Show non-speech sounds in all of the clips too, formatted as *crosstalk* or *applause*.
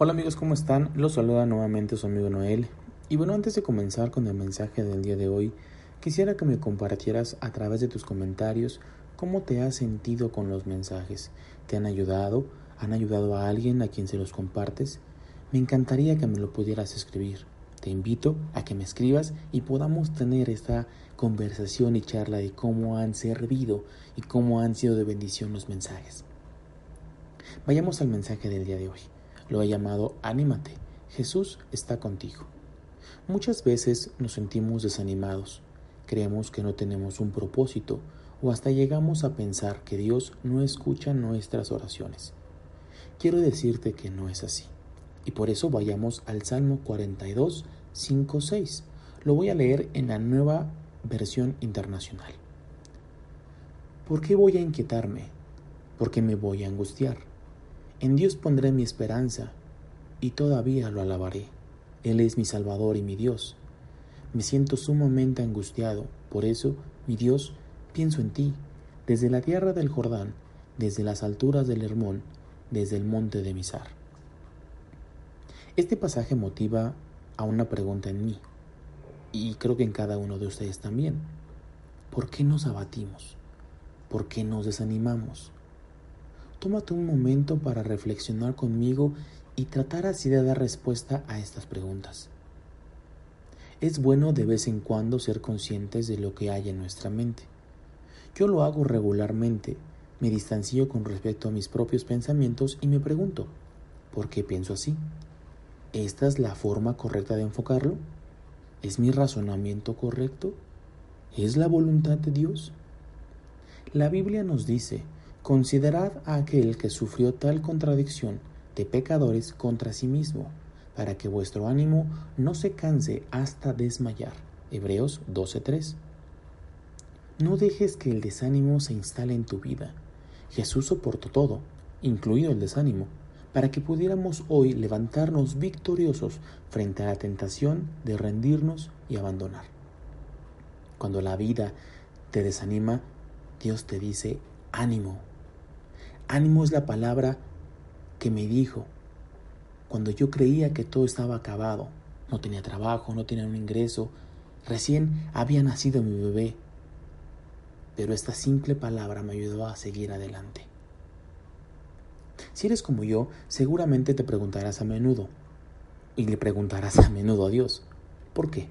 Hola amigos, ¿cómo están? Los saluda nuevamente su amigo Noel. Y bueno, antes de comenzar con el mensaje del día de hoy, quisiera que me compartieras a través de tus comentarios cómo te has sentido con los mensajes. ¿Te han ayudado? ¿Han ayudado a alguien a quien se los compartes? Me encantaría que me lo pudieras escribir. Te invito a que me escribas y podamos tener esta conversación y charla de cómo han servido y cómo han sido de bendición los mensajes. Vayamos al mensaje del día de hoy. Lo he llamado Anímate, Jesús está contigo. Muchas veces nos sentimos desanimados, creemos que no tenemos un propósito o hasta llegamos a pensar que Dios no escucha nuestras oraciones. Quiero decirte que no es así. Y por eso vayamos al Salmo 42, 5, 6. Lo voy a leer en la nueva versión internacional. ¿Por qué voy a inquietarme? ¿Por qué me voy a angustiar? En Dios pondré mi esperanza y todavía lo alabaré. Él es mi Salvador y mi Dios. Me siento sumamente angustiado, por eso, mi Dios, pienso en ti, desde la tierra del Jordán, desde las alturas del Hermón, desde el monte de Misar. Este pasaje motiva a una pregunta en mí, y creo que en cada uno de ustedes también. ¿Por qué nos abatimos? ¿Por qué nos desanimamos? Tómate un momento para reflexionar conmigo y tratar así de dar respuesta a estas preguntas. Es bueno de vez en cuando ser conscientes de lo que hay en nuestra mente. Yo lo hago regularmente, me distancio con respecto a mis propios pensamientos y me pregunto, ¿por qué pienso así? ¿Esta es la forma correcta de enfocarlo? ¿Es mi razonamiento correcto? ¿Es la voluntad de Dios? La Biblia nos dice Considerad a aquel que sufrió tal contradicción de pecadores contra sí mismo, para que vuestro ánimo no se canse hasta desmayar. Hebreos 12:3. No dejes que el desánimo se instale en tu vida. Jesús soportó todo, incluido el desánimo, para que pudiéramos hoy levantarnos victoriosos frente a la tentación de rendirnos y abandonar. Cuando la vida te desanima, Dios te dice, ánimo, Ánimo es la palabra que me dijo cuando yo creía que todo estaba acabado. No tenía trabajo, no tenía un ingreso, recién había nacido mi bebé. Pero esta simple palabra me ayudó a seguir adelante. Si eres como yo, seguramente te preguntarás a menudo, y le preguntarás a menudo a Dios, ¿por qué?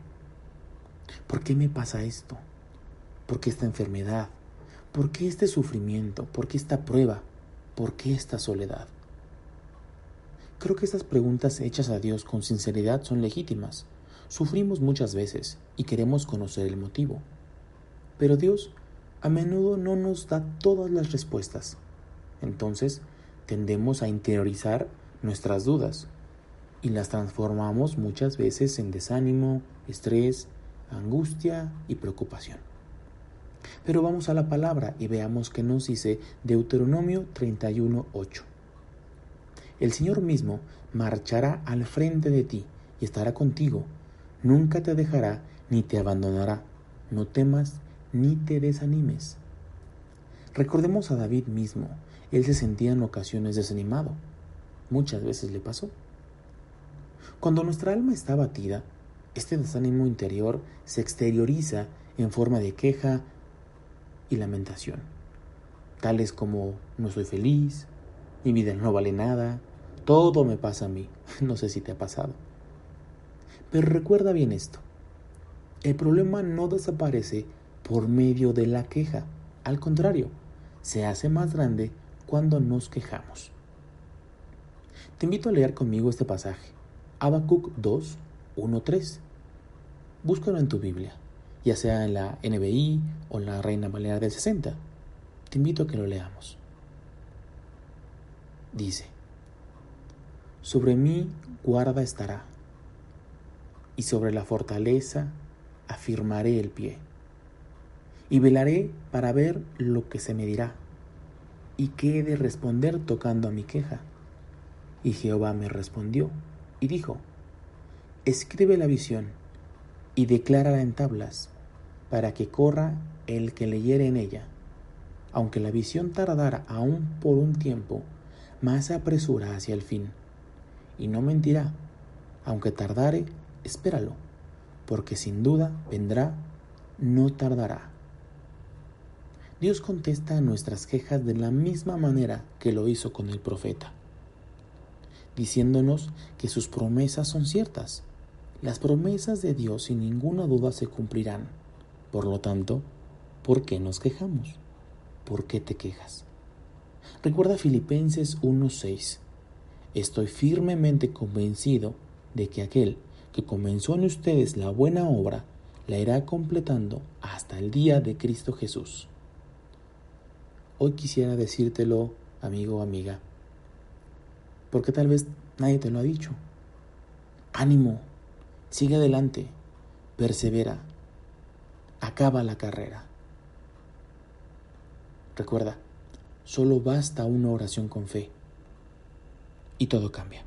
¿Por qué me pasa esto? ¿Por qué esta enfermedad? ¿Por qué este sufrimiento? ¿Por qué esta prueba? ¿Por qué esta soledad? Creo que estas preguntas hechas a Dios con sinceridad son legítimas. Sufrimos muchas veces y queremos conocer el motivo. Pero Dios a menudo no nos da todas las respuestas. Entonces tendemos a interiorizar nuestras dudas y las transformamos muchas veces en desánimo, estrés, angustia y preocupación. Pero vamos a la palabra y veamos qué nos dice Deuteronomio 31.8. El Señor mismo marchará al frente de ti y estará contigo. Nunca te dejará ni te abandonará. No temas ni te desanimes. Recordemos a David mismo. Él se sentía en ocasiones desanimado. Muchas veces le pasó. Cuando nuestra alma está abatida, este desánimo interior se exterioriza en forma de queja, y lamentación, tales como no soy feliz, mi vida no vale nada, todo me pasa a mí, *laughs* no sé si te ha pasado. Pero recuerda bien esto, el problema no desaparece por medio de la queja, al contrario, se hace más grande cuando nos quejamos. Te invito a leer conmigo este pasaje, Habacuc 2, 1, 3. Búscalo en tu Biblia ya sea en la NBI o en la Reina Valera del 60. Te invito a que lo leamos. Dice, sobre mí guarda estará, y sobre la fortaleza afirmaré el pie, y velaré para ver lo que se me dirá, y qué he de responder tocando a mi queja. Y Jehová me respondió, y dijo, escribe la visión, y declárala en tablas, para que corra el que leyere en ella. Aunque la visión tardara aún por un tiempo, más se apresura hacia el fin, y no mentirá. Aunque tardare, espéralo, porque sin duda vendrá, no tardará. Dios contesta a nuestras quejas de la misma manera que lo hizo con el profeta, diciéndonos que sus promesas son ciertas. Las promesas de Dios sin ninguna duda se cumplirán. Por lo tanto, ¿por qué nos quejamos? ¿Por qué te quejas? Recuerda Filipenses 1:6. Estoy firmemente convencido de que aquel que comenzó en ustedes la buena obra la irá completando hasta el día de Cristo Jesús. Hoy quisiera decírtelo, amigo o amiga, porque tal vez nadie te lo ha dicho. Ánimo, sigue adelante, persevera, acaba la carrera. Recuerda, solo basta una oración con fe y todo cambia.